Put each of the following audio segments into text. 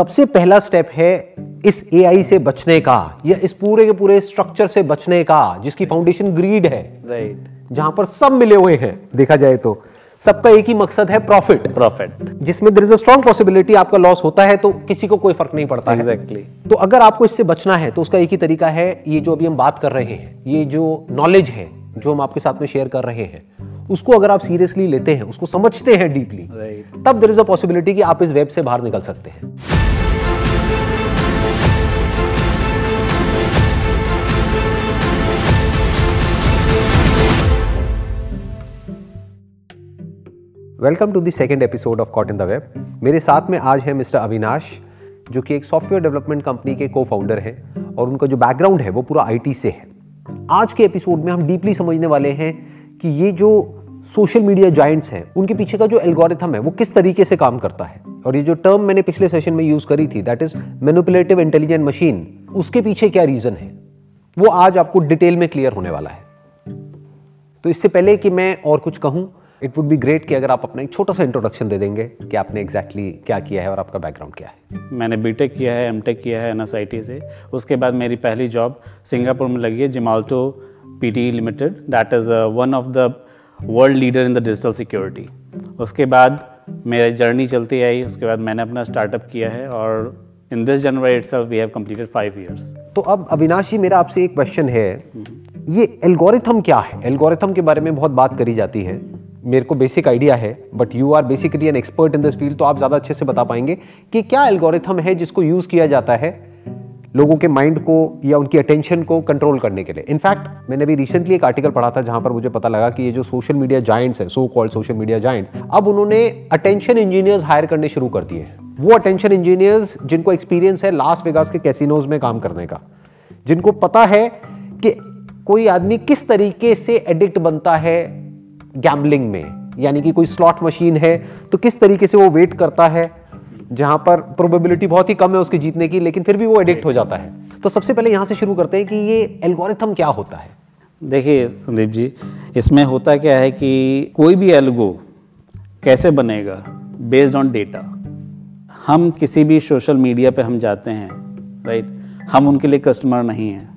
सबसे पहला स्टेप है इस एआई से बचने का या इस पूरे के पूरे स्ट्रक्चर से बचने का जिसकी फाउंडेशन ग्रीड है। राइट जहाँ पर सब मिले हुए हैं देखा जाए तो। सबका एक ही मकसद है प्रॉफिट प्रॉफिट जिसमें there is a strong possibility आपका लॉस होता है तो किसी को कोई फ़र्क नहीं पड़ता है। एग्जैक्टली तो अगर आपको इससे बचना है तो उसका एक ही तरीका है ये जो अभी हम बात कर रहे हैं ये जो नॉलेज है जो हम आपके साथ में शेयर कर रहे हैं उसको अगर आप सीरियसली लेते हैं उसको समझते हैं डीपली राइट तब देर इज़ अ पॉसिबिलिटी कि आप इस वेब से बाहर निकल सकते हैं। Welcome to the second episode of caught in the web मेरे साथ में आज है मिस्टर अविनाश जो कि एक सॉफ्टवेयर डेवलपमेंट कंपनी के को फाउंडर हैं और उनका जो बैकग्राउंड है वो पूरा आईटी से है। आज के एपिसोड में हम डीपली समझने वाले हैं कि ये जो सोशल मीडिया जाइंट्स हैं, उनके पीछे का जो एल्गोरिथम है, वो किस तरीके से काम करता है? और ये जो टर्म मैंने पिछले सेशन में यूज़ करी थी that is manipulative intelligent machine उसके पीछे क्या रीजन है? वो आज आपको डिटेल में क्लियर होने वाला है। तो इससे पहले कि मैं और कुछ कहूँ इट वुड बी ग्रेट कि अगर आप अपना एक छोटा सा इंट्रोडक्शन दे देंगे कि आपने एग्जैक्टली exactly क्या किया है और आपका बैकग्राउंड क्या है। मैंने बीटेक किया है एमटेक किया है एन से। उसके बाद मेरी पहली जॉब सिंगापुर में लगी है Gemalto P T limited that is one of the world leader in the digital security उसके बाद मेरी जर्नी चलती आई उसके बाद मैंने अपना स्टार्टअप किया है और in this January it's we have completed five years तो अब अविनाश जी मेरा आपसे एक क्वेश्चन है। ये एल्गोरिथम क्या है? एल्गोरिथम के बारे में बहुत बात करी जाती है। मेरे को बेसिक आइडिया है but you are basically an expert in this field तो आप ज़्यादा अच्छे से बता पाएँगे कि क्या एल्गोरिथम है जिसको यूज़ किया जाता है? लोगों के माइंड को या उनकी अटेंशन को कंट्रोल करने के लिए। इनफैक्ट मैंने अभी रिसेंटली एक आर्टिकल पढ़ा था जहाँ पर मुझे पता लगा कि ये जो सोशल मीडिया जाइंट्स है so called social media giants अब उन्होंने अटेंशन इंजीनियर्स हायर करने शुरू कर दिए वो अटेंशन इंजीनियर्स जिनको एक्सपीरियंस है लास वेगास के कैसिनोज में काम करने का, जिनको पता है कि कोई आदमी किस तरीके से एडिक्ट बनता है गैम्बलिंग में, यानी कि कोई स्लॉट मशीन है तो किस तरीके से वो वेट करता है जहाँ पर प्रोबेबिलिटी बहुत ही कम है उसके जीतने की लेकिन फिर भी वो एडिक्ट हो जाता है। तो सबसे पहले यहाँ से शुरू करते हैं कि ये एल्गोरिथम क्या होता है? देखिए संदीप जी इसमें होता क्या है कि कोई भी एल्गो कैसे बनेगा? बेस्ड ऑन डेटा हम किसी भी सोशल मीडिया पे हम जाते हैं राइट हम उनके लिए कस्टमर नहीं हैं।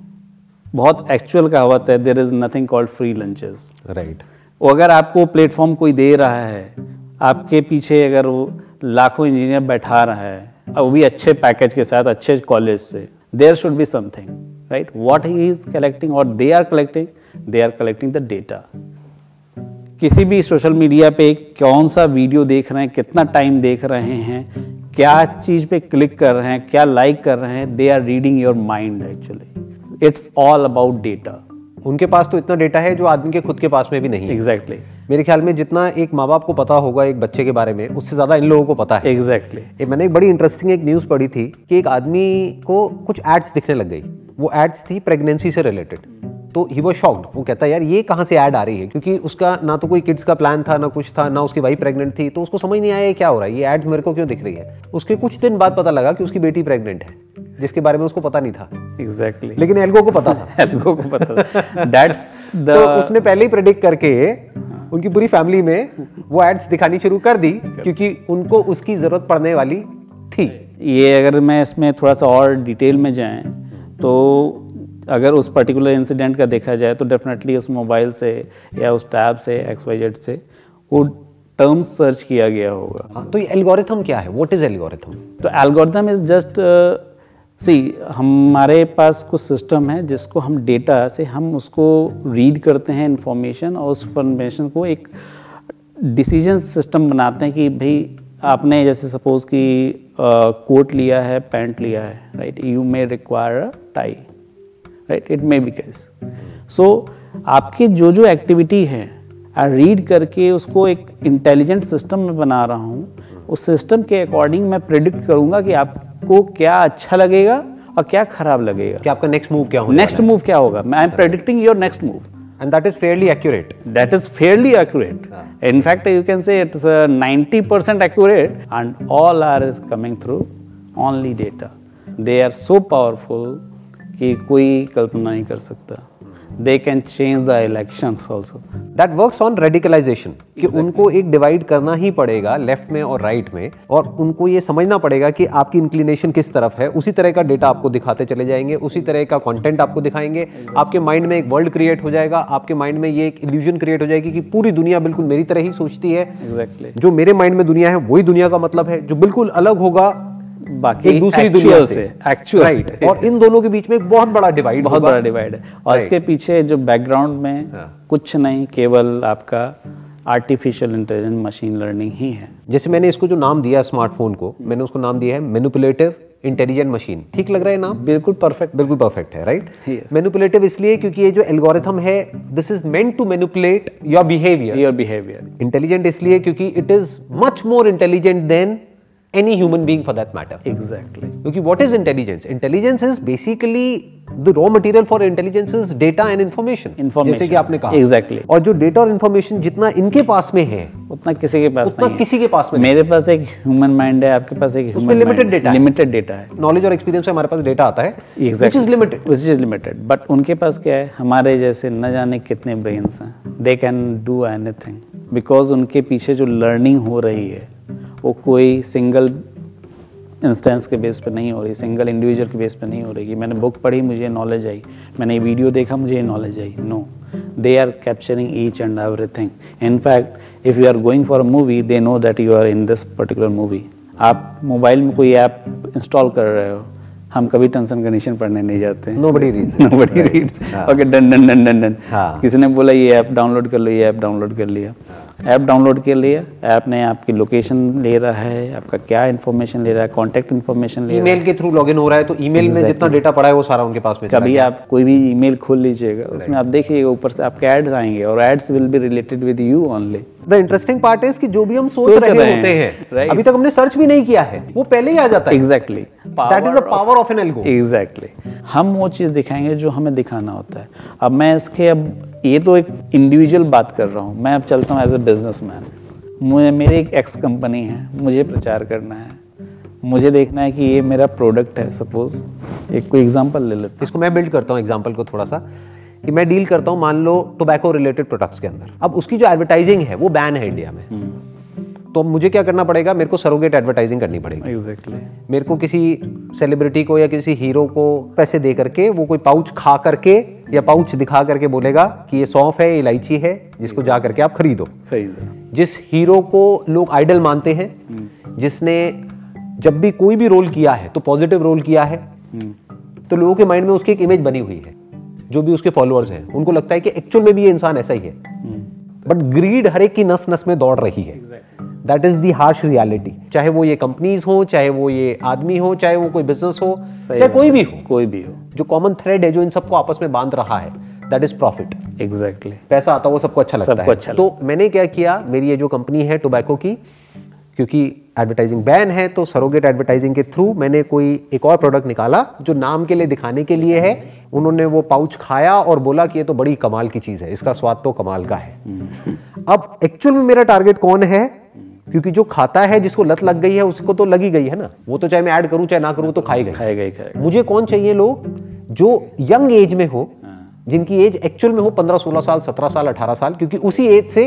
बहुत एक्चुअल कहावत है there is nothing called free lunches right वो अगर आपको प्लेटफॉर्म कोई दे रहा है आपके पीछे अगर वो लाखों इंजीनियर बैठा रहा है, और वो भी अच्छे पैकेज के साथ, अच्छे कॉलेज से। There should be something right what he is collecting और they are collecting they are collecting the data किसी भी सोशल मीडिया पे कौन सा वीडियो देख रहे हैं, कितना टाइम देख रहे हैं, क्या चीज़ पे क्लिक कर रहे हैं, क्या लाइक कर रहे हैं they are reading your mind actually it's all about data उनके पास तो इतना डेटा है जो आदमी के खुद के पास में भी नहीं है। एग्जैक्टली मेरे ख्याल में जितना एक माँ बाप को पता होगा एक बच्चे के बारे में उससे ज़्यादा इन लोगों को पता है। Exactly exactly. मैंने एक बड़ी इंटरेस्टिंग एक न्यूज़ पढ़ी थी कि एक आदमी को कुछ एड्स दिखने लग गई। वो एड्स थी प्रेगनेंसी से रिलेटेड तो ही वो शॉक्ड वो कहता है यार ये कहाँ से ऐड आ रही है? क्योंकि उसका ना तो कोई किड्स का प्लान था ना कुछ था ना उसकी वाइफ प्रेग्नेंट थी तो उसको समझ नहीं आया क्या हो रहा है ये एड्स मेरे को क्यों दिख रही है? उसके कुछ दिन बाद पता लगा कि उसकी बेटी प्रेग्नेंट है जिसके बारे में उसको पता नहीं था। Exactly exactly. लेकिन एल्गो को पता था। एल्गो को पता दैट्स द तो उसने पहले ही प्रेडिक्ट करके उनकी पूरी फैमिली में वो एड्स दिखानी शुरू कर दी क्योंकि उनको उसकी ज़रूरत पड़ने वाली थी। ये अगर मैं इसमें थोड़ा सा और डिटेल में जाएँ तो अगर उस पर्टिकुलर इंसिडेंट का देखा जाए तो डेफिनेटली उस मोबाइल से या उस टैब से एक्स वाई जेड से वो टर्म्स सर्च किया गया होगा। हाँ, तो ये एल्गोरिथम क्या है? व्हाट इज़ एल्गोरिथम तो एल्गोरिथम इज़ जस्ट सी हमारे पास कुछ सिस्टम है जिसको हम डेटा से हम उसको रीड करते हैं इंफॉर्मेशन और उस इंफॉर्मेशन को एक डिसीज़न सिस्टम बनाते हैं कि भाई आपने जैसे सपोज़ कि कोट लिया है पैंट लिया है right you may require a tie right it may be case so आपकी जो जो एक्टिविटी है रीड करके उसको एक इंटेलिजेंट सिस्टम में बना रहा हूँ उस सिस्टम के अकॉर्डिंग मैं प्रिडिक्ट करूँगा कि आपको क्या अच्छा लगेगा और क्या खराब लगेगा। कि आपका नेक्स्ट मूव क्या होगा नेक्स्ट मूव क्या होगा? मैं I am predicting your next move and that is fairly accurate. That is fairly accurate. in fact you can say it's uh, 90% accurate and all are coming through only data. They are so powerful कि कोई कल्पना नहीं कर सकता। They can change the elections also that works on radicalisation कि उनको एक divide करना ही पड़ेगा लेफ़्ट में और राइट right में और उनको ये समझना पड़ेगा कि आपकी इंक्लिनेशन किस तरफ़ है। उसी तरह का डेटा आपको दिखाते चले जाएँगे उसी तरह का कंटेंट आपको दिखाएँगे। Exactly. आपके माइंड में एक वर्ल्ड क्रिएट हो जाएगा आपके माइंड में ये एक इल्यूजन क्रिएट हो जाएगी कि पूरी दुनिया बिल्कुल मेरी तरह ही सोचती है। Exactly. जो मेरे माइंड में दुनिया है वही दुनिया का मतलब है जो बिल्कुल अलग होगा बाकी एक दूसरी दुनिया से। एक्चुअल राइट और इन दोनों के बीच में एक बहुत बड़ा डिवाइड बहुत बड़ा डिवाइड है। और इसके पीछे जो बैकग्राउंड में हाँ। कुछ नहीं केवल आपका आर्टिफिशियल इंटेलिजेंस मशीन लर्निंग ही है। जैसे मैंने इसको जो नाम दिया स्मार्टफ़ोन को मैंने उसको नाम दिया है मैनिपुलेटिव इंटेलिजेंट मशीन ठीक लग रहा है नाम? बिल्कुल परफेक्ट बिल्कुल परफेक्ट है राइट. मैनिपुलेटिव इसलिए क्योंकि ये जो एल्गोरिथम है this is meant to manipulate your behaviour your behaviour intelligent इसलिए क्योंकि it is much more intelligent than any human being for that matter exactly क्योंकि what is intelligence intelligence is basically the raw material for intelligence is data and information Information. जैसे कि आपने कहा। Exactly. और जो data और information जितना इनके पास में है उतना किसी के पास उतना किसी के पास में मेरे पास एक ह्यूमन माइंड है आपके पास एक उसमें limited data है। लिमिटेड डेटा है। नॉलेज और एक्सपीरियंस से हमारे पास डेटा आता है which is limited which is limited but उनके पास क्या है? हमारे जैसे न जाने कितने ब्रेन्स हैं। They can do anything because उनके पीछे जो लर्निंग हो रही है वो कोई सिंगल इंस्टेंस के बेस पर नहीं हो रही सिंगल इंडिविजुअल के बेस पर नहीं हो रही कि मैंने बुक पढ़ी मुझे नॉलेज आई। मैंने वीडियो देखा मुझे knowledge I. No they are capturing each and everything in fact if you are going for a movie they know that you are in this particular movie आप मोबाइल में कोई app install कर रहे हो हम कभी टर्म्स एंड कंडीशन पढ़ने नहीं जाते। Nobody reads nobody reads okay done done done done done. किसी ने बोला ये ऐप डाउनलोड कर लो ये ऐप डाउनलोड कर लिया। ऐप डाउनलोड कर लिया ऐप ने आपकी लोकेशन ले रहा है आपका क्या इन्फॉर्मेशन ले रहा है कॉन्टैक्ट इन्फॉर्मेशन ले मेल ईमेल के थ्रू लॉगिन हो रहा है तो ईमेल में जितना डेटा पड़ा है वो सारा उनके पास में कभी आप कोई भी ईमेल खोल लीजिएगा उसमें आप देखिएगा ऊपर से आपके एड्स आएँगे और ads will be related with you only the interesting part is कि जो भी हम सोच सोच रहे रहे होते हैं, हैं right. अभी तक हमने सर्च भी नहीं किया है वो पहले ही आ जाता है। Exactly that is the power of an algo exactly हम वो चीज़ दिखाएँगे जो हमें दिखाना होता है। अब मैं इसके अब ये तो एक इंडिविजुअल बात कर रहा हूँ। मैं अब चलता हूँ एज अ बिज़नेस मैन मुझे मेरी एक एक्स कंपनी है मुझे प्रचार करना है। मुझे देखना है कि ये मेरा प्रोडक्ट है सपोज़ एक कोई एग्जांपल ले लेते इसको मैं बिल्ड करता हूँ एग्ज़ाम्पल को थोड़ा सा। कि मैं डील करता हूँ मान लो टोबैको रिलेटेड प्रोडक्ट्स के अंदर। अब उसकी जो एडवर्टाइजिंग है वो बैन है इंडिया में। तो मुझे क्या करना पड़ेगा? मेरे को सरोगेट एडवर्टाइजिंग करनी पड़ेगी। एग्जैक्टली मेरे को किसी सेलिब्रिटी को या किसी हीरो को पैसे दे करके वो कोई पाउच खा करके या पाउच दिखा करके बोलेगा कि ये सौंफ है इलायची है जिसको जा करके आप खरीदो। खरीदा। जिस हीरो को लोग आइडल मानते हैं जिसने जब भी कोई भी रोल किया है तो पॉजिटिव रोल किया है तो लोगों के माइंड में उसकी एक इमेज बनी हुई है। जो भी उसके फॉलोअर्स हैं उनको लगता है कि एक्चुअल में भी ये इंसान ऐसा ही है। बट ग्रीड हर एक की नस नस में दौड़ रही है। That is the harsh reality चाहे वो ये कंपनीज़ हो चाहे वो ये आदमी हो चाहे वो कोई बिज़नेस हो चाहे कोई भी हो। कोई भी हो। जो कॉमन थ्रेड है जो इन सबको आपस में बाँध रहा है दैट इज़ प्रॉफिट एग्जैक्टली पैसा आता है वो सबको अच्छा लगता सबको है। अच्छा तो मैंने क्या किया मेरी ये जो कंपनी है टोबैको की क्योंकि एडवर्टाइजिंग बैन है तो सरोगेट एडवर्टाइजिंग के थ्रू मैंने कोई एक और प्रोडक्ट निकाला जो नाम के लिए दिखाने के लिए है। उन्होंने वो पाउच खाया और बोला कि ये तो बड़ी कमाल की चीज़ है इसका स्वाद तो कमाल का है। अब एक्चुअल में मेरा टारगेट कौन है? क्योंकि जो खाता है जिसको लत लग गई है उसको तो लगी गई है ना। वो तो चाहे मैं ऐड करूँ चाहे ना करूँ तो ही। खाएगा ही खाएगा मुझे कौन चाहिए लोग जो यंग एज में हो जिनकी एज एक्चुअल में हो 15 16 साल 17 साल 18 साल क्योंकि उसी एज से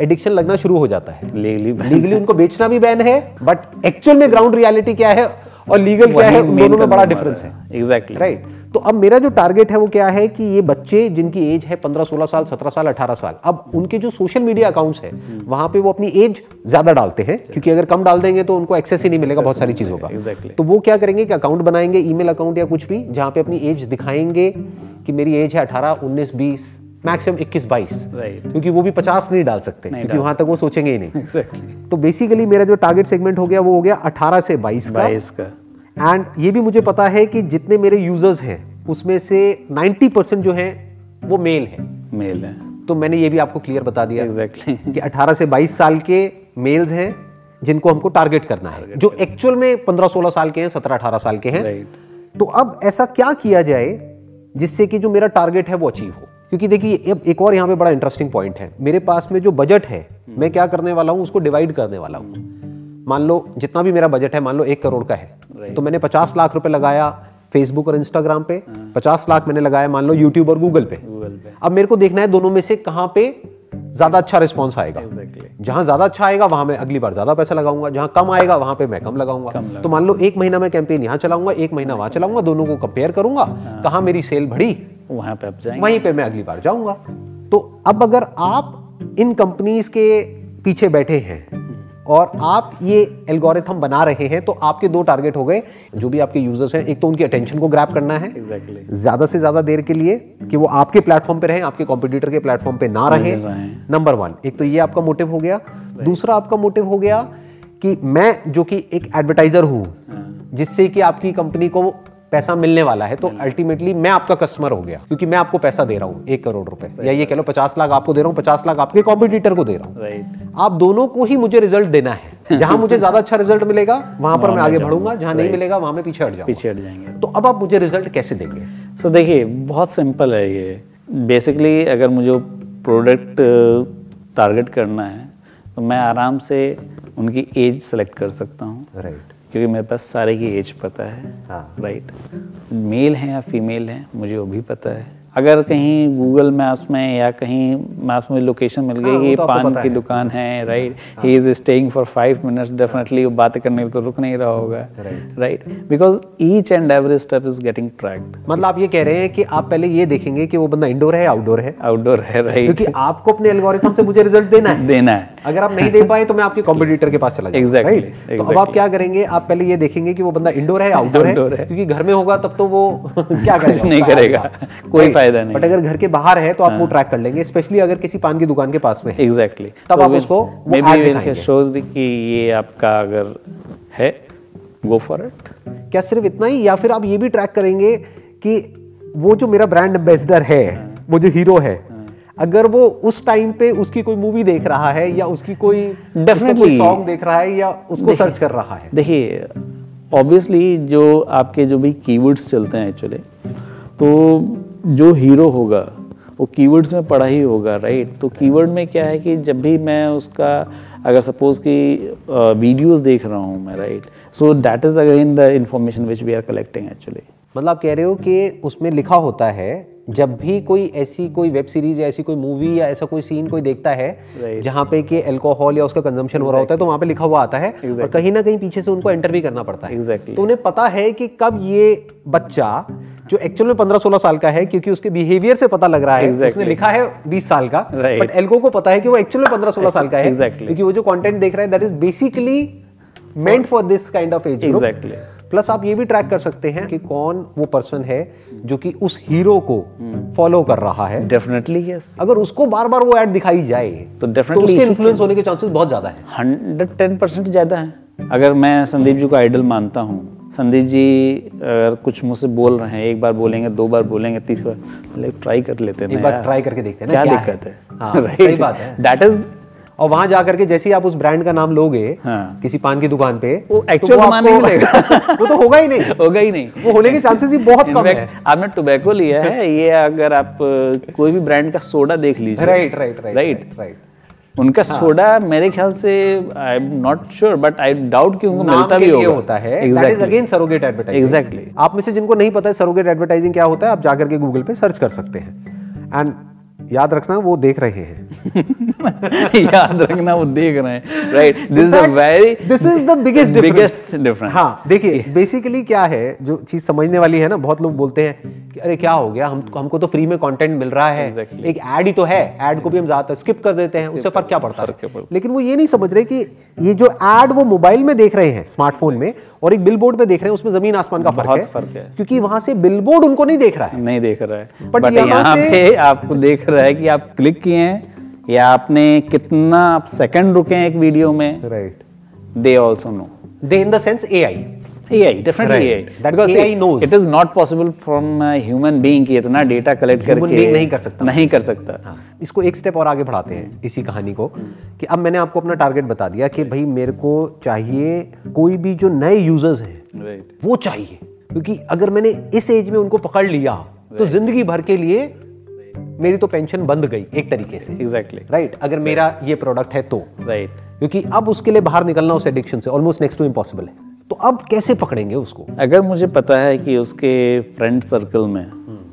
एडिक्शन लगना शुरू हो जाता है। लीगली लीगली उनको बेचना भी बैन है बट एक्चुअल में ग्राउंड रियलिटी क्या है और लीगल क्या है उन दोनों में बड़ा डिफरेंस है। एग्जैक्टली राइट तो अब मेरा जो टारगेट है वो क्या है कि ये बच्चे जिनकी एज है 15 16 साल 17 साल 18 साल अब उनके जो सोशल मीडिया अकाउंट्स है वहाँ पे वो अपनी एज ज़्यादा डालते हैं क्योंकि अगर कम डाल देंगे तो उनको एक्सेस ही नहीं मिलेगा बहुत सारी चीज़ों का। Exactly. तो वो क्या करेंगे कि अकाउंट बनाएँगे ईमेल अकाउंट या कुछ भी जहाँ पे अपनी एज दिखाएँगे कि मेरी एज है 18 19 20 मैक्सिमम 21 22 राइट क्योंकि वो भी 50 नहीं डाल सकते नहीं क्योंकि वहाँ तक वो सोचेंगे ही नहीं। एग्जैक्टली तो बेसिकली मेरा जो टारगेट सेगमेंट हो गया वो हो गया 18 से 22 का। बाईस का। एंड ये भी मुझे पता है कि जितने मेरे यूज़र्स हैं उसमें से 90 परसेंट जो है वो मेल है। मेल है। तो मैंने ये भी आपको क्लियर बता दिया एग्जैक्टली कि 18 से 22 साल के मेल्स हैं जिनको हमको टारगेट करना है। जो एक्चुअल में 15-16 साल के हैं 17-18 साल के हैं। राइट तो अब ऐसा क्या किया जाए जिससे कि जो मेरा टारगेट है वो अचीव हो? क्योंकि देखिए अब एक और यहाँ पे बड़ा इंटरेस्टिंग पॉइंट है। मेरे पास में जो बजट है मैं क्या करने वाला हूँ उसको डिवाइड करने वाला हूँ। मान लो जितना भी मेरा बजट है मान लो एक करोड़ का है। तो मैंने पचास लाख रुपए लगाया फेसबुक और इंस्टाग्राम पे पचास लाख मैंने लगाया मान लो यूट्यूब और गूगल पे। अब मेरे को देखना है दोनों में से कहाँ पे ज़्यादा अच्छा रिस्पॉन्स आएगा। एग्जैक्टली जहाँ ज़्यादा अच्छा आएगा वहाँ मैं अगली बार ज़्यादा पैसा लगाऊँगा। जहाँ कम आएगा वहाँ पे मैं कम लगाऊँगा। तो मान लो एक महीना मैं कैंपेन यहाँ चलाऊँगा एक महीना वहाँ चलाऊँगा दोनों को कंपेयर करूँगा। कहाँ मेरी सेल बढ़ी वहाँ पे आप जाएँगे। वहीं पे मैं अगली बार जाऊँगा। तो अब अगर आप इन कंपनीज़ के पीछे बैठे हैं और आप ये एल्गोरिथम बना रहे हैं तो आपके दो टारगेट हो गए। जो भी आपके यूज़र्स हैं एक तो उनकी अटेंशन को ग्रैप करना है। एग्जैक्टली ज़्यादा से ज़्यादा देर के लिए कि वो आपके प्लेटफॉर्म पे रहे आपके कॉम्पिटिटर के प्लेटफॉर्म पे ना रहें। रहें। नंबर वन एक तो ये आपका मोटिव हो गया। दूसरा आपका मोटिव हो गया कि मैं जो कि एक एडवर्टाइजर हूँ जिससे कि आपकी कंपनी को पैसा मिलने वाला है तो अल्टीमेटली मैं आपका कस्टमर हो गया क्योंकि मैं आपको पैसा दे रहा हूँ एक करोड़ रुपए। या ये कह लो पचास लाख आपको दे रहा हूँ पचास लाख आपके कॉम्पिटिटर को दे रहा हूँ। आप दोनों को ही मुझे रिज़ल्ट देना है। जहाँ मुझे ज़्यादा अच्छा रिज़ल्ट मिलेगा वहाँ पर मैं आगे बढ़ूँगा जहाँ नहीं मिलेगा वहाँ मैं पीछे हट जाऊँगा। पीछे हट जाएँगे। तो अब आप मुझे रिज़ल्ट कैसे देंगे? सो देखिए बहुत सिंपल है ये। बेसिकली अगर मुझे प्रोडक्ट टारगेट करना है तो मैं आराम से उनकी एज सेलेक्ट कर सकता हूँ। राइट क्योंकि मेरे पास सारे की एज पता है हाँ। राइट मेल हैं या फीमेल हैं मुझे वो भी पता है। अगर कहीं गूगल मैप्स में या कहीं मैप्स में लोकेशन मिल हाँ, गई कि तो पान की है। दुकान है right he. Is staying for five minutes definitely वो बात करने लिए तो रुक नहीं रहा होगा right because each and every step is getting tracked मतलब आप ये कह रहे हैं कि आप पहले ये देखेंगे कि वो बंदा इंडोर है आउटडोर है? आउटडोर है राइट क्योंकि आपको अपने एल्गोरिथम से मुझे रिज़ल्ट देना है। देना है। अगर आप नहीं दे पाए तो मैं आपके कॉम्पिटिटर के पास चला जाऊँगा Exactly, राइट तो अब आप क्या करेंगे? आप पहले ये देखेंगे कि वो बंदा इंडोर है आउटडोर है। क्योंकि घर में होगा तब तो वो क्या करेगा? नहीं करेगा, कोई. फ़ायदा नहीं। बट अगर घर के बाहर है तो आप वो ट्रैक कर लेंगे स्पेशली अगर किसी पान की दुकान के पास में एग्जैक्टली तब आप उसको ad शो कि ये आपका अगर है गो फॉर इट क्या सिर्फ़ इतना ही? या फिर आप ये भी ट्रैक करेंगे कि वो जो मेरा ब्रांड एम्बेसडर है वो जो हीरो है अगर वो उस टाइम पे उसकी कोई मूवी देख रहा है या उसकी कोई. कोई सॉन्ग देख रहा है या उसको सर्च कर रहा है। देखिए ऑब्वियसली जो आपके जो भी कीवर्ड्स चलते हैं एक्चुअली तो जो हीरो होगा, वो कीवर्ड्स में पढ़ा ही होगा राइट तो कीवर्ड में क्या है कि जब भी मैं उसका, अगर सपोज़ कि वीडियोस देख रहा हूँ मैं right so that is again the information which we are collecting actually मतलब आप कह रहे हो कि उसमें लिखा होता है जब भी कोई ऐसी कोई वेब सीरीज़ या ऐसी कोई मूवी या ऐसा कोई सीन कोई देखता है Right. जहाँ पे कि अल्कोहल या उसका कंजम्पशन exactly. हो रहा होता है तो वहाँ पे लिखा हुआ आता है exactly. और कहीं ना कहीं पीछे से उनको एंटर भी करना पड़ता है Exactly. तो उन्हें पता है कि कब ये बच्चा जो एक्चुअल में पंद्रह सोलह साल का है क्योंकि उसके बिहेवियर से पता लग रहा है Exactly. उसने लिखा है बीस साल का Right. बट एल्को को पता है कि वो एक्चुअल में पंद्रह सोलह साल का है Exactly. क्योंकि वो जो कंटेंट देख रहा है that is basically meant for this kind of age Exactly. Plus आप ये भी ट्रैक कर सकते हैं कि कौन वो पर्सन है जो कि उस हीरो को फॉलो कर रहा है। डेफिनेटली यस अगर उसको बार बार वो ऐड दिखाई जाए तो तो डेफिनेटली उसके इन्फ्लुएंस होने के चांसेस बहुत ज़्यादा है। हंड्रेड टेन परसेंट ज़्यादा है। अगर मैं संदीप जी को आइडल मानता हूँ संदीप जी अगर कुछ मुझसे बोल रहे हैं एक बार बोलेंगे दो बार बोलेंगे तीस बार ट्राई कर लेते हैं एक बार ट्राई करके देखते हैं ना क्या क्या दिक्कत है? हाँ, सही बात है। दैट इज़ और वहाँ जाकर करके जैसे ही आप उस ब्रांड का नाम लोगे हाँ। किसी पान की दुकान पे वो एक्चुअल तो सामान नहीं मिलेगा। वो तो होगा ही नहीं होगा ही नहीं वो होने के चांसेस ही बहुत कम है आपने टोबैको लिया है ये अगर आप कोई भी ब्रांड का सोडा देख लीजिए राइट राइट राइट. राइट उनका हाँ. सोडा मेरे ख्याल से I am not sure but I doubt कि उनको मिलता भी होगा होता है that is again surrogate advertising Exactly. आप में से जिनको नहीं पता है सरोगेट एडवर्टाइजिंग क्या होता है आप जाकर के गूगल पे सर्च कर सकते हैं एंड याद रखना वो देख रहे हैं। याद रखना वो देख रहे हैं। Right this is very this is the biggest biggest difference हाँ देखिए बेसिकली क्या है जो चीज़ समझने वाली है ना बहुत लोग बोलते हैं कि अरे क्या हो गया? हम हमको तो फ्री में कंटेंट मिल रहा है। Exactly. एक ऐड ही तो है। ऐड को भी हम ज़्यादातर स्किप कर देते हैं उससे फ़र्क क्या पड़ता है? लेकिन वो ये नहीं समझ रहे कि ये जो ऐड वो मोबाइल में देख रहे हैं स्मार्टफ़ोन में और एक बिलबोर्ड में देख रहे हैं उसमें ज़मीन आसमान का फ़र्क है। फ़र्क है। क्योंकि वहाँ से बिलबोर्ड उनको नहीं देख रहा है। नहीं देख रहा है। बट यहाँ पे आपको देख रहा है कि आप क्लिक किए हैं या आपने कितना आप सेकंड रुके हैं एक वीडियो में। Right they also know they in the sense AI AI, definitely Right. AI. That Because AI it- knows. it is not possible from a human being कि इतना डेटा कलेक्ट Human करके being नहीं कर सकता। नहीं कर सकता हाँ, इसको एक स्टेप और आगे बढ़ाते हैं इसी कहानी को कि अब मैंने आपको अपना टारगेट बता दिया कि भाई मेरे को चाहिए कोई भी जो नए यूज़र्स हैं राइट वो चाहिए क्योंकि अगर मैंने इस एज में उनको पकड़ लिया तो ज़िंदगी भर के लिए मेरी तो पेंशन बंद गई एक तरीके से एग्जैक्टली exactly. Right right? अगर मेरा ये प्रोडक्ट है तो राइट right. क्योंकि अब उसके लिए बाहर निकलना उस एडिक्शन से ऑलमोस्ट नेक्स्ट टू इम्पॉसिबल है तो अब कैसे पकड़ेंगे उसको? अगर मुझे पता है कि उसके फ्रेंड सर्कल में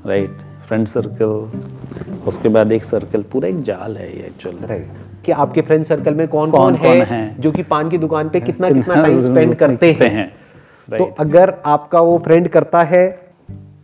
राइट फ्रेंड सर्कल उसके बाद एक सर्कल पूरा एक जाल है ये एक्चुअल राइट कि आपके फ्रेंड सर्कल में कौन कौन, कौन-कौन है, है? जो कि पान की दुकान पे कितना कितना टाइम स्पेंड करते हैं। तो अगर आपका वो फ्रेंड करता है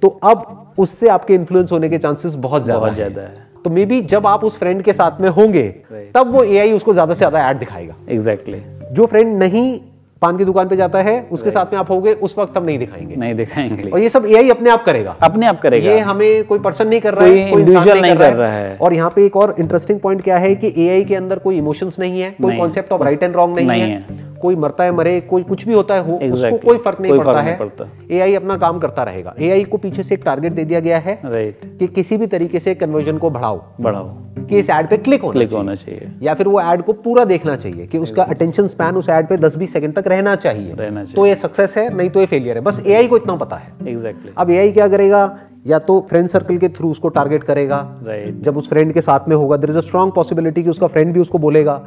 तो अब उससे आपके इन्फ्लुएंस होने के चांसेस बहुत ज़्यादा हैं। ज़्यादा है। तो मे बी जब आप उस फ्रेंड के साथ में होंगे तब वो एआई उसको ज़्यादा से ज़्यादा ऐड दिखाएगा। Exactly exactly. जो फ्रेंड नहीं पान की दुकान पे जाता है उसके साथ में आप होंगे उस वक्त हम नहीं दिखाएँगे। नहीं दिखाएँगे। और ये सब एआई अपने आप करेगा। अपने आप करेगा। ये हमें कोई पर्सन नहीं कर रहा है कोई इंसान नहीं नहीं कर रहा है। और यहाँ पे एक और इंटरेस्टिंग पॉइंट क्या है कि एआई के अंदर कोई इमोशंस नहीं है कोई concept of right and wrong नहीं है। कोई मरता है मरे कोई कुछ भी होता है हो exactly. उसको कोई फ़र्क नहीं कोई पड़ता है। पड़ता। एआई अपना काम करता रहेगा। एआई को पीछे से एक टारगेट दे दिया गया है राइट कि किसी भी तरीके से कन्वर्जन को बढ़ाओ। बढ़ाओ। कि इस एड पे क्लिक होना क्लिक होना चाहिए। या फिर वो एड को पूरा देखना चाहिए कि उसका अटेंशन स्पैन उस एड पे 10-20 सेकंड तक रहना चाहिए। रहना चाहिए। तो ये सक्सेस है नहीं तो ये फेलियर है। बस एआई को इतना पता है। एग्जैक्टली अब एआई क्या करेगा? या तो फ्रेंड सर्कल के थ्रू उसको टारगेट करेगा। राइट जब उस फ्रेंड के साथ में होगा there is a strong possibility कि उसका फ्रेंड भी उसको बोलेगा।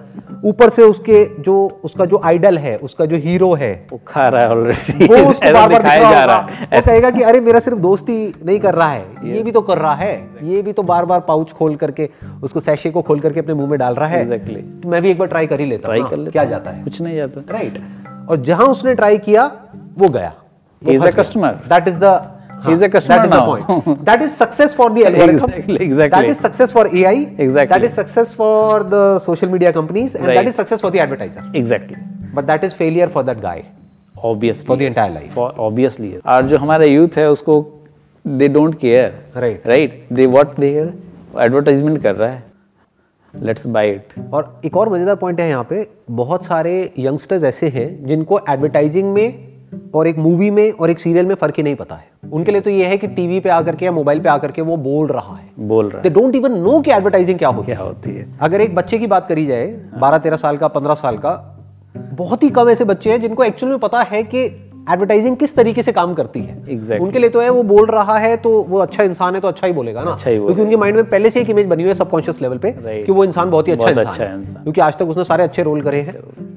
ऊपर से उसके जो उसका जो आइडल है उसका जो हीरो है वो खा रहा है ऑलरेडी वो उसको बार बार दिख रहा जा रहा है। वो कहेगा कि अरे मेरा सिर्फ़ दोस्त नहीं कर रहा है। ये भी तो कर रहा है। ये भी तो बार बार पाउच खोल करके उसको सैशे को खोल करके अपने मुँह में डाल रहा है। Exactly. तो मैं भी एक बार ट्राई कर ही लेता ट्राई हूँ कर हाँ, क्या जाता है? कुछ नहीं जाता। राइट और जहाँ उसने ट्राई किया वो गया। a that is the He is a customer that is the point. That is success for the algorithm. Exactly, exactly. That is success for AI. Exactly. That is success for the social media companies, and right. that is success for the advertiser. Exactly But that is failure for that guy. Obviously For the entire life. For obviously और जो हमारा youth है उसको they don't care Right. Right they what they advertisement कर रहा है let's buy it और एक और मज़ेदार पॉइंट है यहाँ पे बहुत सारे यंगस्टर्स ऐसे हैं जिनको एडवर्टाइजिंग में और एक मूवी में और एक सीरियल में फ़र्क ही नहीं पता है। उनके लिए तो ये है कि टीवी पे आकर के या मोबाइल पे आकर के वो बोल रहा है। बोल रहा है। दे डोंट इवन नो कि एडवर्टाइजिंग क्या होती है। क्या होती है। अगर एक बच्चे की बात करी जाए बारह तेरह साल का पंद्रह साल का बहुत ही कम ऐसे बच्चे हैं जिनको एक्चुअल में पता है कि एडवर्टाइजिंग किस तरीके से काम करती है। Exactly. उनके लिए तो है वो बोल रहा है तो वो अच्छा इंसान है तो अच्छा ही बोलेगा ना। अच्छा ही क्योंकि उनके माइंड में पहले से एक इमेज बनी हुई है सबकॉन्शियस लेवल पे Right. कि वो इंसान बहुत ही अच्छा इंसान अच्छा है। क्योंकि आज तक उसने सारे अच्छे रोल करे हैं। बट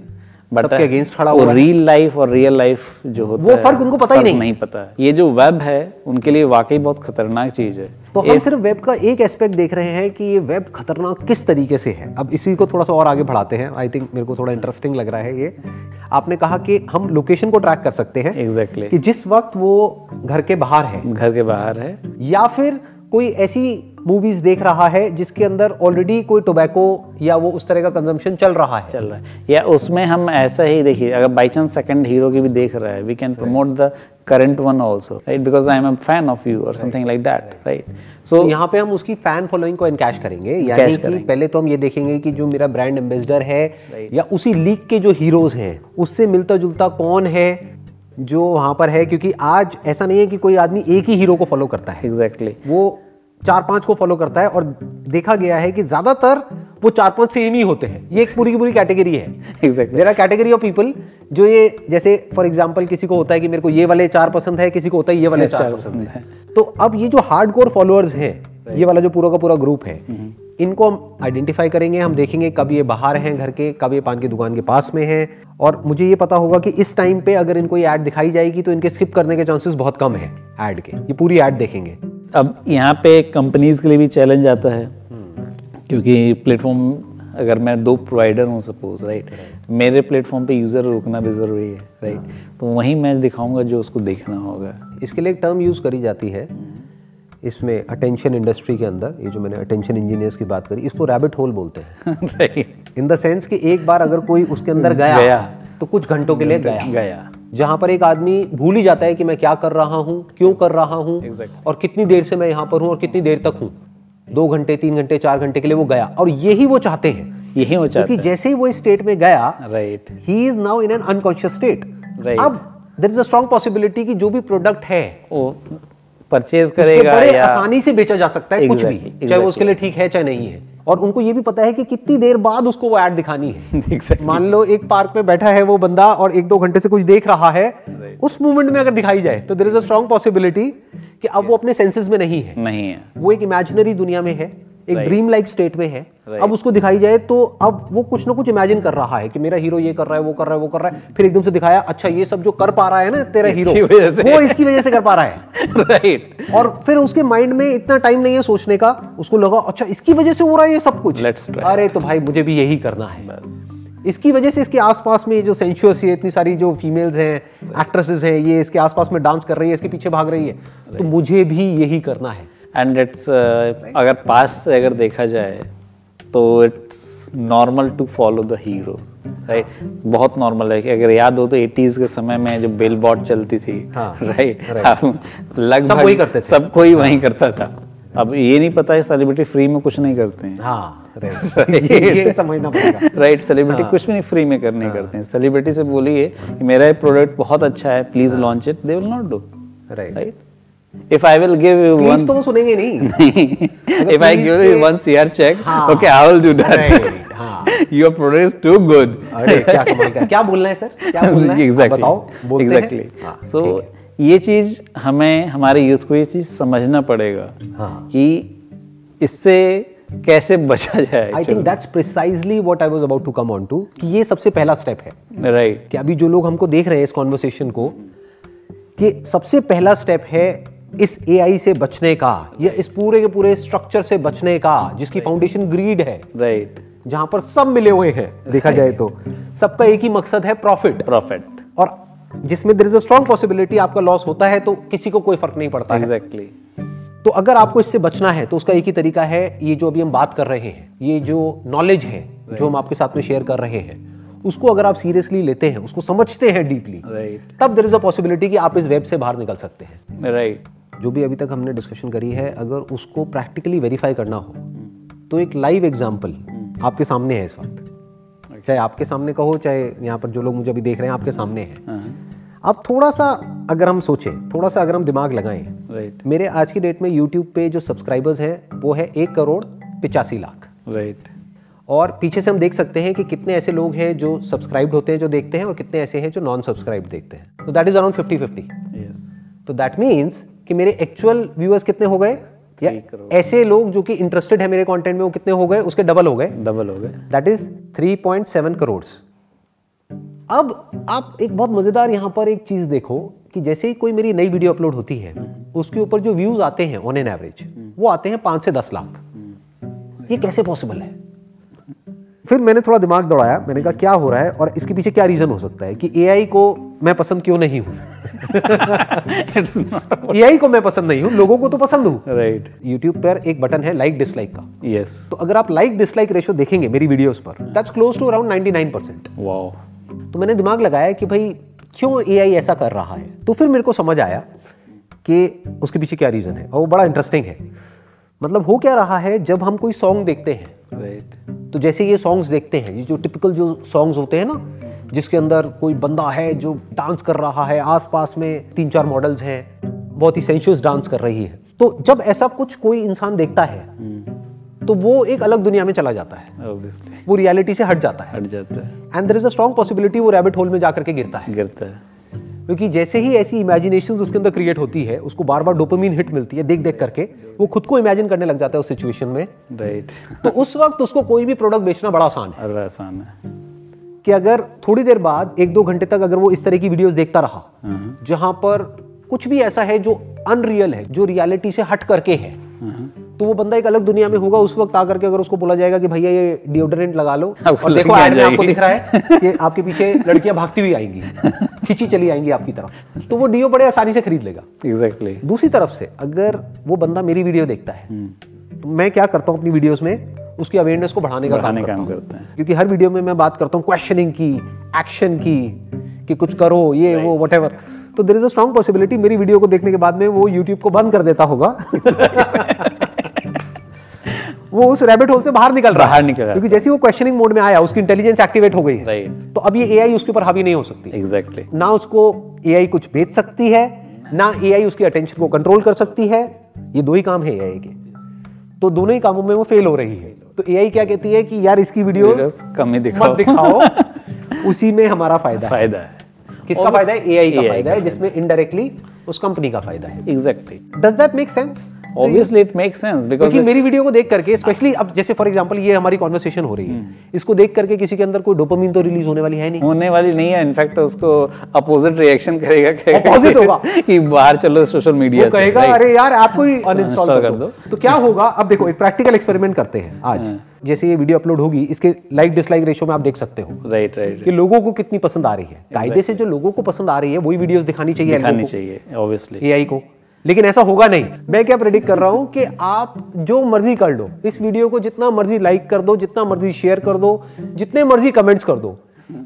सबके against खड़ा हुआ रियल लाइफ और रियल लाइफ जो होता वो फ़र्क उनको पता ही नहीं। नहीं पता। है ये जो वेब है उनके लिए वाकई बहुत खतरनाक चीज़ है। तो हम सिर्फ़ वेब का एक एस्पेक्ट देख रहे हैं कि ये वेब खतरनाक किस तरीके से है। अब इसी को थोड़ा सा और आगे बढ़ाते हैं। आई थिंक मेरे को थोड़ा इंटरेस्टिंग लग रहा है ये। आपने कहा कि हम लोकेशन को ट्रैक कर सकते हैं एग्जैक्टली कि जिस वक्त वो घर के बाहर है घर के बाहर है। या फिर कोई ऐसी मूवीज़ देख रहा है जिसके अंदर ऑलरेडी कोई टोबैको या वो उस तरह का कंजम्पशन चल रहा है। चल रहा है। या उसमें हम ऐसा ही देखिए अगर बाई चांस सेकंड हीरो की भी देख रहा है we can promote the current one also right because I am a fan of you और something like that right so तो यहाँ पे हम उसकी फ़ैन फॉलोइंग को इनकैश करेंगे। यानी कि पहले तो हम ये देखेंगे कि जो मेरा ब्रांड एम्बेसडर है या उसी लीग के जो हीरोज हैं उससे मिलता जुलता कौन है जो वहाँ पर है? क्योंकि आज ऐसा नहीं है कि कोई आदमी एक ही हीरो को फॉलो करता है। Exactly exactly. वो चार पाँच को फॉलो करता है और देखा गया है कि ज़्यादातर वो चार पाँच सेम ही होते हैं। ये एक पूरी की पूरी कैटेगरी है। Exactly there are category of people जो ये जैसे फॉर एग्ज़ाम्पल किसी को होता है कि मेरे को ये वाले चार पसंद है किसी को होता है ये वाले चार पसंद है। है। तो अब ये जो हार्ड कोर फॉलोअर्स हैं ये वाला जो पूरा का पूरा ग्रुप है इनको हम आइडेंटिफाई करेंगे हम देखेंगे कब ये बाहर हैं घर के कब ये पान की दुकान के पास में है। और मुझे ये पता होगा कि इस टाइम पे अगर इनको ये ऐड दिखाई जाएगी तो इनके स्किप करने के चांसेस बहुत कम है ऐड के। ये पूरी ऐड देखेंगे। अब यहाँ पे कंपनीज़ के लिए भी चैलेंज आता है क्योंकि प्लेटफॉर्म अगर मैं दो प्रोवाइडर हूँ सपोज़ राइट मेरे प्लेटफॉर्म पे यूज़र रुकना भी ज़रूरी है राइट तो वहीं मैं दिखाऊँगा जो उसको देखना होगा। इसके लिए एक टर्म यूज़ करी जाती है इसमें अटेंशन इंडस्ट्री के अंदर ये जो मैंने अटेंशन इंजीनियर्स की बात करी इसको रैबिट होल बोलते हैं। राइट इन द सेंस कि एक बार अगर कोई उसके अंदर गया, गया। तो कुछ घंटों के लिए गया। गया। जहाँ पर एक आदमी भूल ही जाता है कि मैं क्या कर रहा हूँ क्यों कर रहा हूँ Exactly. और कितनी देर से मैं यहाँ पर हूँ और कितनी देर तक हूँ। दो घंटे तीन घंटे चार घंटे के लिए वो गया और यही वो चाहते हैं। यही वो चाहते क्योंकि जैसे ही वो इस स्टेट में गया right he is now in an unconscious state अब there is a strong possibility कि जो भी प्रोडक्ट है वो परचेज करेगा बड़े या आसानी से बेचा जा सकता है कुछ भी Exactly, चाहे वो उसके लिए ठीक है चाहे नहीं है। और उनको ये भी पता है कि कितनी देर बाद उसको वो ऐड दिखानी है। Exactly. मान लो एक पार्क में बैठा है वो बंदा और एक दो घंटे से कुछ देख रहा है उस मोमेंट में अगर दिखाई जाए तो there is a strong possibility कि अब वो अपने सेंसेस में नहीं है। नहीं है। वो एक इमेजिनरी दुनिया में है। एक ड्रीम लाइक स्टेट में है। अब उसको दिखाई जाए तो अब वो कुछ ना कुछ इमेजिन कर रहा है कि मेरा हीरो ये कर रहा है वो कर रहा है वो कर रहा है। फिर एकदम से दिखाया अच्छा ये सब जो कर पा रहा है ना तेरा हीरो वो इसकी वजह से कर पा रहा है। राइट और फिर उसके माइंड में इतना टाइम नहीं है सोचने का उसको लगा अच्छा इसकी वजह से हो रहा है ये सब कुछ? अरे तो भाई मुझे भी यही करना है। इसकी वजह से इसके आसपास में जो सेंशुअस है इतनी सारी जो फीमेल्स हैं एक्ट्रेसेस हैं ये इसके आसपास में डांस कर रही है इसके पीछे भाग रही है तो मुझे भी यही करना है। एंड इट्स अगर पास से अगर देखा जाए तो it's normal to follow the heroes right बहुत नॉर्मल है कि अगर याद हो तो 80s के समय में जो बिल बॉट चलती थी हाँ, राइट right. लगभग सब वही करते थे। सब कोई वही करता था। अब ये नहीं पता है सेलिब्रिटी फ्री में कुछ नहीं करते हैं। हाँ right. ये, ये समझना पड़ेगा। राइट सेलिब्रिटी कुछ भी नहीं फ्री में करने नहीं करते हैं। सेलिब्रिटी से बोलिए कि मेरा ये प्रोडक्ट बहुत अच्छा है please launch it they will not do right right if I will give you one please तो वो सुनेंगे नहीं if I give you one CR check, हाँ। okay, I will do that. Right, हाँ। Your product is too good. अरे क्या कमाल का क्या बोलना है सर क्या बोलना है exactly. बताओ बोलते exactly. हैं हाँ, so है। ये चीज़ हमें हमारे यूथ को ये चीज़ समझना पड़ेगा हाँ। कि इससे कैसे बचा जाए I think that's precisely what I was about to come on to कि ये सबसे पहला स्टेप है राइट कि अभी जो लोग हमको देख रहे हैं इस कॉन्वर्सेशन को कि सबसे पहला स्टेप है इस एआई से बचने का या इस पूरे के पूरे स्ट्रक्चर से बचने का जिसकी फाउंडेशन ग्रीड है राइट जहाँ पर सब मिले हुए हैं देखा जाए तो। सबका एक ही मकसद है प्रॉफिट प्रॉफिट और जिसमें there is a strong possibility आपका लॉस होता है तो किसी को कोई फ़र्क नहीं पड़ता एग्जैक्टली तो अगर आपको इससे बचना है तो उसका एक ही तरीका है ये जो अभी हम बात कर रहे हैं ये जो नॉलेज है जो हम आपके साथ में शेयर कर रहे हैं उसको अगर आप सीरियसली लेते हैं उसको समझते हैं डीपली राइट तब देर इज़ अ पॉसिबिलिटी कि आप इस वेब से बाहर निकल सकते हैं। राइट जो भी अभी तक हमने डिस्कशन करी है अगर उसको प्रैक्टिकली वेरीफाई करना हो तो एक लाइव एग्ज़ाम्पल आपके सामने है इस वक्त। चाहे आपके सामने कहो चाहे यहाँ पर जो लोग मुझे अभी देख रहे हैं आपके सामने हैं। अब थोड़ा सा अगर हम सोचें थोड़ा सा अगर हम दिमाग लगाएँ राइट मेरे आज की डेट में यूट्यूब पे जो सब्सक्राइबर्स हैं वो है एक करोड़ पिचासी लाख। राइट और पीछे से हम देख सकते हैं कि कितने ऐसे लोग हैं जो सब्सक्राइब्ड होते हैं जो देखते हैं और कितने ऐसे हैं जो नॉन सब्सक्राइब देखते हैं। तो that is around fifty fifty तो दैट मीन्स कि मेरे एक्चुअल व्यूअर्स कितने हो गए? या ऐसे लोग जो कि इंटरेस्टेड है मेरे कंटेंट में वो कितने हो गए? उसके डबल हो गए। डबल हो गए। दैट इज़ 3.7 करोड़ अब आप एक बहुत मज़ेदार यहाँ पर एक चीज़ देखो कि जैसे ही कोई मेरी नई वीडियो अपलोड होती है उसके ऊपर जो व्यूज़ आते हैं ऑन एन एवरेज वो आते हैं पाँच से दस लाख। ये कैसे पॉसिबल है? फिर मैंने थोड़ा दिमाग दौड़ाया मैंने कहा क्या हो रहा है? और इसके पीछे क्या रीजन हो सकता है कि एआई को मैं पसंद क्यों नहीं हूँ? एआई को मैं पसंद नहीं हूँ लोगों को तो पसंद हूँ। राइट यूट्यूब पर एक बटन है लाइक डिसलाइक का। Yes yes. तो अगर आप लाइक डिसलाइक रेशो देखेंगे मेरी वीडियोस पर that's close to around 99 percent तो मैंने दिमाग लगाया कि भाई क्यों एआई ऐसा कर रहा है? तो फिर मेरे को समझ आया कि उसके पीछे क्या रीज़न है और वो बड़ा इंटरेस्टिंग है। मतलब हो क्या रहा है जब हम कोई सॉन्ग देखते हैं। राइट तो जैसे ये सॉन्ग्स देखते हैं ये जो टिपिकल जो सॉन्ग्स होते हैं ना जिसके अंदर कोई बंदा है जो डांस कर रहा है आसपास में तीन चार मॉडल्स हैं बहुत ही सेंशुअस डांस कर रही है। तो जब ऐसा कुछ कोई इंसान देखता है तो वो एक अलग दुनिया में चला जाता है। ऑब्वियसली वो रियलिटी से हट जाता है। हट जाता है। And there is a strong possibility वो रैबिट होल में जाकर के गिरता है। गिरता है। क्योंकि जैसे ही ऐसी इमेजिनेशन उसके अंदर क्रिएट होती है उसको बार बार डोपामीन हिट मिलती है देख देख करके वो खुद को इमेजिन करने लग जाता है उस सिचुएशन में। राइट तो उस वक्त उसको कोई भी प्रोडक्ट बेचना बड़ा आसान है। आसान है। कि अगर थोड़ी देर बाद एक दो घंटे तक अगर वो इस तरह की वीडियोस देखता रहा जहाँ पर कुछ भी ऐसा है जो अनरियल है जो रियलिटी से हट करके है। तो वो बंदा एक अलग दुनिया में होगा उस वक्त आकर के अगर उसको बोला जाएगा कि भैया ये डिओड्रेंट लगा लो और देखो ad में आपको दिख रहा है कि आपके पीछे लड़कियाँ भागती हुई आएँगी खींची चली आएँगी आपकी तरफ़ तो वो डिओ बड़े आसानी से खरीद लेगा। एग्जैक्टली दूसरी तरफ़ से अगर वो बंदा मेरी वीडियो देखता है तो मैं क्या करता हूँ अपनी वीडियोस में? उसकी अवेयरनेस को बढ़ाने का काम बढ़ाने काम हूँ। करते हैं। क्योंकि हर वीडियो में मैं बात करता हूँ क्वेश्चनिंग की एक्शन की कि कुछ करो ये वो वट तो there is a strong possibility मेरी वीडियो को देखने के बाद में वो यूट्यूब को बंद कर देता होगा। वो उस रैबिट होल से बाहर निकल रहा है। निकल रहा क्योंकि जैसे वो क्वेश्चनिंग मोड में आया उसकी इंटेलिजेंस एक्टिवेट हो गई है। राइट तो अब ये एआई उसके ऊपर हावी नहीं हो सकती। एग्जैक्टली ना उसको एआई कुछ बेच सकती है ना एआई उसकी अटेंशन को कंट्रोल कर सकती है। ये दो ही काम है एआई के। तो दोनों ही कामों में वो फेल हो रही है। तो एआई क्या कहती है कि यार इसकी वीडियो कम ही दिखाओ। दिखाओ। उसी में हमारा फ़ायदा है। फ़ायदा है। किसका फ़ायदा है? एआई का फ़ायदा है जिसमें इनडायरेक्टली उस कंपनी का फ़ायदा है। Exactly does that make sense obviously it make sense because क्योंकि मेरी वीडियो को देख करके स्पेशली अब जैसे फॉर एग्जांपल ये हमारी कॉन्वर्सेशन हो रही है हम्म। इसको देख करके किसी के अंदर कोई डोपामिन तो रिलीज़ होने वाली है नहीं। होने वाली नहीं है। इनफैक्ट उसको अपोजिट रिएक्शन करेगा Opposite होगा। कि बाहर चलो सोशल मीडिया वो कहेगा अरे यार आपको ही अनइंस्टॉल कर कर दो। तो क्या होगा? अब देखो एक प्रैक्टिकल एक्सपेरिमेंट करते हैं आज। हाँ। जैसे ये वीडियो अपलोड होगी इसके लाइक डिसलाइक रेशियो में आप देख सकते हो राइट राइट कि लोगों को कितनी पसंद आ रही है। कायदे से जो लोगों को पसंद आ रही है वही वीडियोस दिखानी चाहिए दिखानी चाहिए ऑब्वियसली एआई को। लेकिन ऐसा होगा नहीं। मैं क्या प्रेडिक्ट कर रहा हूँ कि आप जो मर्ज़ी कर लो इस वीडियो को जितना मर्ज़ी लाइक कर दो जितना मर्ज़ी शेयर कर दो जितने मर्ज़ी कमेंट्स कर दो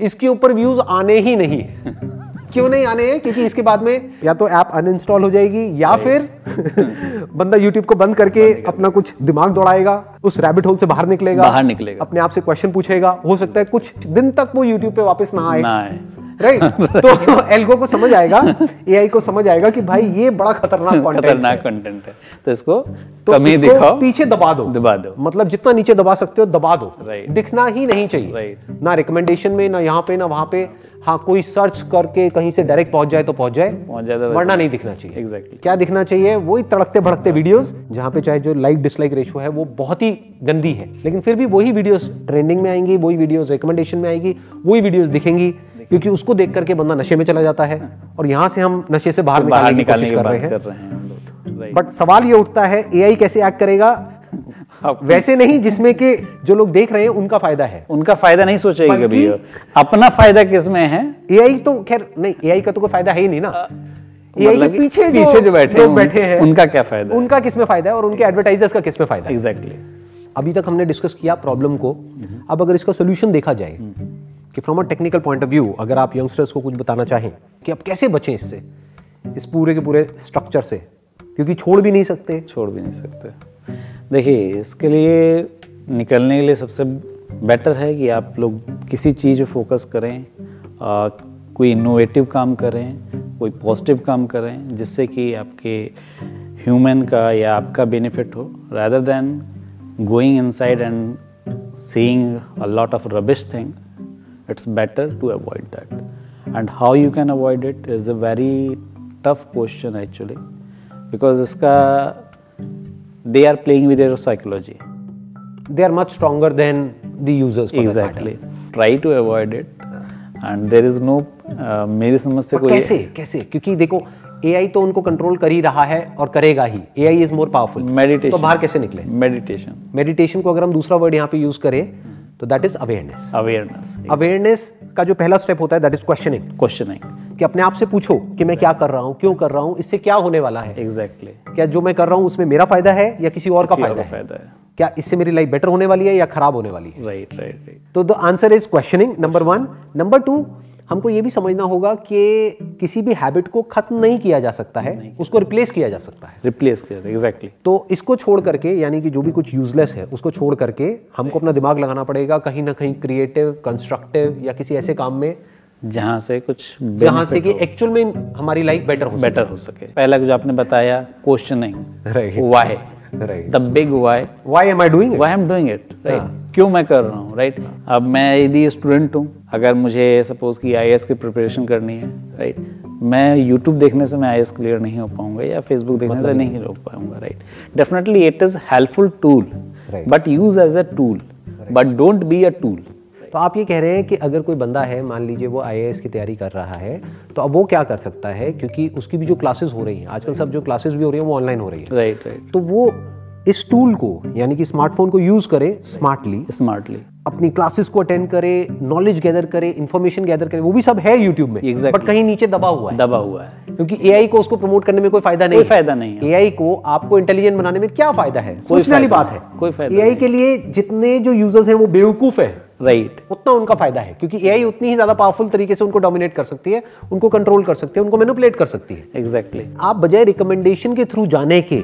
इसके ऊपर व्यूज़ आने ही नहीं है। क्यों नहीं आने हैं? क्योंकि इसके बाद में या तो ऐप अनइंस्टॉल हो जाएगी या फिर बंदा यूट्यूब को बंद करके अपना कुछ दिमाग दौड़ाएगा उस रैबिट होल से बाहर निकलेगा बाहर निकलेगा। अपने आप से क्वेश्चन पूछेगा। हो सकता है कुछ दिन तक वो यूट्यूब पे वापस ना आए। ना है राइट तो एल्गो को समझ आएगा एआई को समझ आएगा कि भाई ये बड़ा खतरनाक कंटेंट खतरनाक कंटेंट है। तो इसको तो कमी इसको दिखाओ। पीछे दबा दो। दबा दो। मतलब जितना नीचे दबा सकते हो दबा दो। Right. दिखना ही नहीं चाहिए। Right. ना रिकमेंडेशन में ना यहाँ पे ना वहाँ पे। हाँ कोई सर्च करके कहीं से डायरेक्ट पहुँच जाए तो पहुँच जाए। पहुँच जाता वरना नहीं दिखना चाहिए। एग्जैक्टली क्या दिखना चाहिए? वही तड़कते भड़कते वीडियोस जहाँ पे चाहे जो लाइक डिसलाइक रेशियो है वो बहुत ही गंदी है। लेकिन फिर भी वही वीडियोस ट्रेंडिंग में आएँगी वही वीडियोस रिकमेंडेशन में आएगी वही वीडियोस दिखेंगी। क्योंकि उसको देख करके बंदा नशे में चला जाता है और यहाँ से हम नशे से बाहर बाहर निकालने की कोशिश कर रहे हैं। बट सवाल ये उठता है एआई कैसे एक्ट करेगा? वैसे नहीं जिसमें कि जो लोग देख रहे हैं उनका फ़ायदा है। उनका फ़ायदा नहीं सोचेगी कभी अपना फ़ायदा किसमें है? एआई तो खैर नहीं एआई का तो कोई फ़ायदा है ही नहीं ना। एआई के मतलब पीछे पीछे जो बैठे लोग हैं, बैठे हैं उनका क्या फ़ायदा? उनका किसमें फ़ायदा है और उनके एडवर्टाइजर्स का किसमें फ़ायदा एग्जैक्टली अभी तक हमने डिस्कस किया प्रॉब्लम को। अब अगर इसका सोल्यूशन देखा जाए कि from a technical point of view अगर आप यंगस्टर्स को कुछ बताना चाहें कि आप कैसे बचें इससे इस पूरे के पूरे स्ट्रक्चर से? क्योंकि छोड़ भी नहीं सकते। छोड़ भी नहीं सकते। देखिए इसके लिए निकलने के लिए सबसे बेटर है कि आप लोग किसी चीज़ पर फोकस करें आ, कोई इनोवेटिव काम करें कोई पॉजिटिव काम करें जिससे कि आपके ह्यूमन का या आपका बेनिफिट हो। Rather than going inside and seeing a lot of rubbish thing it's better to avoid that and how you can avoid it is a very tough question actually because इसका they are playing with your psychology they are much stronger than the users exactly try to avoid it and there is no uh, मेरी समझ से कोई कैसे कैसे क्योंकि देखो AI तो उनको कंट्रोल कर ही रहा है और करेगा ही AI is more powerful meditation तो बाहर कैसे निकले meditation मेडिटेशन को अगर हम दूसरा वर्ड यहाँ पे यूज़ करें तो that is awareness awareness awareness का जो पहला स्टेप होता है दैट इज़ क्वेश्चनिंग क्वेश्चनिंग कि अपने आप से पूछो कि मैं क्या कर रहा हूँ क्यों कर रहा हूँ इससे क्या होने वाला है? Exactly exactly. क्या जो मैं कर रहा हूँ उसमें मेरा फ़ायदा है या किसी और का फ़ायदा है? फ़ायदा है। क्या इससे मेरी लाइफ बेटर होने वाली है या खराब होने वाली है? राइट राइट राइट तो the answer is questioning number one number two हमको ये भी समझना होगा कि किसी भी हैबिट को खत्म नहीं किया जा सकता है उसको रिप्लेस किया जा सकता है। Replace किया exactly. तो इसको छोड़ करके यानी कि जो भी कुछ यूजलेस है उसको छोड़ करके हमको अपना दिमाग लगाना पड़ेगा कहीं ना कहीं क्रिएटिव कंस्ट्रक्टिव या किसी ऐसे काम में जहाँ से कुछ जहाँ से कि एक्चुअल में हमारी लाइफ बेटर हो बेटर हो सके। पहला जो आपने बताया questioning Right. Why right the big why why am I doing why am doing it right क्यों मैं कर रहा हूँ राइट अब मैं यदि स्टूडेंट हूँ अगर मुझे सपोज़ कि आईएएस की प्रिपरेशन करनी है राइट मैं यूट्यूब देखने से मैं आई क्लियर नहीं हो पाऊँगा या फेसबुक देखने से नहीं हो पाऊँगा right definitely it is helpful tool but use as a tool but don't be a tool तो आप ये कह रहे हैं कि अगर कोई बंदा है मान लीजिए वो आईएएस की तैयारी कर रहा है तो अब वो क्या कर सकता है? क्योंकि उसकी भी जो क्लासेस हो रही हैं आजकल सब जो क्लासेस भी हो रही हैं वो ऑनलाइन हो रही है। राइट राइट तो वो इस टूल को यानी कि स्मार्टफ़ोन को यूज़ करे स्मार्टली स्मार्टली अपनी क्लासेस को अटेंड करे नॉलेज गैदर करे इन्फॉर्मेशन गैदर करे वो भी सब है यूट्यूब में। Exactly. बट कहीं नीचे दबा हुआ है। दबा हुआ है। क्योंकि एआई को उसको प्रमोट करने में कोई फ़ायदा नहीं कोई फ़ायदा नहीं है। एआई को आपको इंटेलिजेंट बनाने में क्या फ़ायदा है? सोचने वाली बात है। कोई फ़ायदा एआई के लिए जितने जो यूज़र्स हैं वो बेवकूफ़ है। Right right. उतना उनका फ़ायदा है क्योंकि एआई उतनी ही ज़्यादा पावरफुल तरीके से उनको डोमिनेट कर सकती है उनको कंट्रोल कर सकती है उनको मैनिपुलेट कर सकती है। Exactly exactly. आप बजाय रिकमेंडेशन के थ्रू जाने के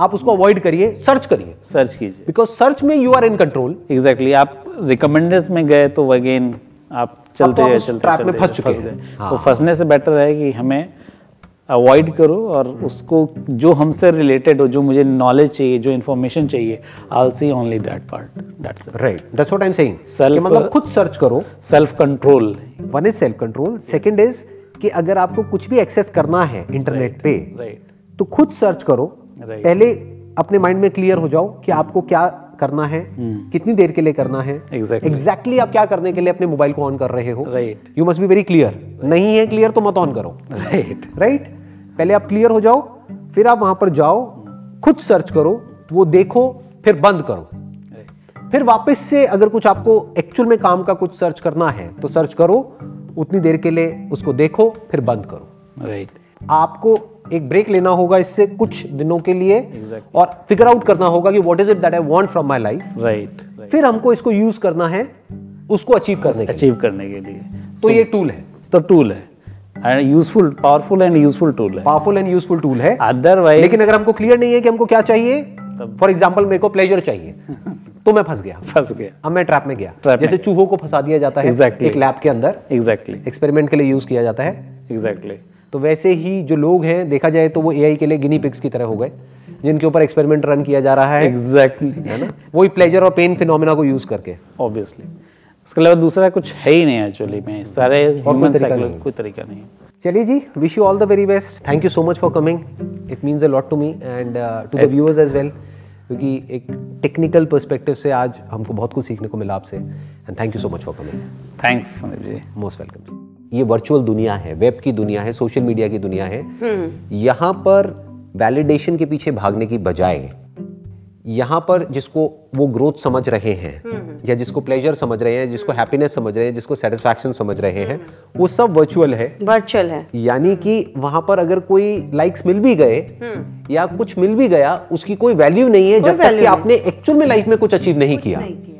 आप उसको अवॉइड करिए सर्च करिए। सर्च कीजिए। बिकॉज़ सर्च में you are in control exactly आप रिकमेंडर्स में गए तो अगेन आप चलते तो आप चलते trap में फंस चुके हैं। तो फंसने से बेटर है कि हमें अवॉइड करो और उसको जो हमसे रिलेटेड हो जो मुझे नॉलेज चाहिए जो इन्फॉर्मेशन चाहिए I see only that part that's right that's what I am saying कि मतलब खुद सर्च करो। Self control one is self control second is कि अगर आपको कुछ भी एक्सेस करना है इंटरनेट right, पे राइट तो खुद सर्च करो। Right. पहले अपने माइंड में क्लियर हो जाओ कि आपको क्या करना है hmm. कितनी देर के लिए करना है Hmm. Exactly. एग्जैक्टली आप क्या करने के लिए अपने मोबाइल को ऑन कर रहे हो Right. You must be very clear नहीं है क्लियर तो मत ऑन करो राइट right. Right right? पहले आप क्लियर हो जाओ फिर आप वहाँ पर जाओ खुद सर्च करो वो देखो फिर बंद करो फिर वापस से अगर कुछ आपको एक्चुअल में काम का कुछ सर्च करना है तो सर्च करो उतनी देर के लिए उसको देखो फिर बंद करो राइट right. आपको एक ब्रेक लेना होगा इससे कुछ दिनों के लिए Exactly. और फिगर आउट करना होगा कि what is it that I want from my life right फिर हमको इसको यूज़ करना है उसको अचीव करने के अचीव करने के लिए। तो so, ये टूल है। तो टूल है। And useful powerful and useful tool है। पावरफुल एंड यूजफुल टूल है। अदरवाइज़ लेकिन अगर हमको क्लियर नहीं है कि हमको क्या चाहिए फॉर एग्ज़ाम्पल मेरे को प्लेजर चाहिए तो मैं फंस गया। फंस गया। अब मैं ट्रैप में गया। Trap जैसे चूहों को फंसा दिया जाता है Exactly. एक लैब के अंदर। एग्जैक्टली एक्सपेरिमेंट के लिए यूज़ किया जाता है। एग्जैक्टली तो वैसे ही जो लोग हैं देखा जाए तो वो एआई के लिए गिनी पिग्स की तरह हो गए जिनके ऊपर एक्सपेरिमेंट रन किया जा रहा है। Exactly exactly. है ना? वही प्लेजर और पेन फिनोमिना को यूज़ करके। ऑब्वियसली उसके अलावा दूसरा कुछ है ही नहीं एक्चुअली में। सारे और कोई तरीका नहीं कोई तरीका नहीं चलिए जी wish you all the very best thank you so much for coming it means a lot to me and to the viewers as well क्योंकि एक टेक्निकल पर्सपेक्टिव से आज हमको बहुत कुछ सीखने को मिला आपसे। And thank you so much for coming thanks Sandeep ji. Most welcome ये वर्चुअल दुनिया है वेब की दुनिया है सोशल मीडिया की दुनिया है यहाँ पर वैलिडेशन के पीछे भागने की बजाय यहाँ पर जिसको वो ग्रोथ समझ रहे हैं या जिसको प्लेजर समझ रहे हैं जिसको हैप्पीनेस समझ रहे हैं जिसको सेटिस्फैक्शन समझ रहे हैं वो सब वर्चुअल है। वर्चुअल है। यानी कि वहाँ पर अगर कोई लाइक्स मिल भी गए या कुछ मिल भी गया उसकी कोई वैल्यू नहीं है जब तक कि आपने एक्चुअल में लाइफ में कुछ अचीव नहीं किया। नहीं किया।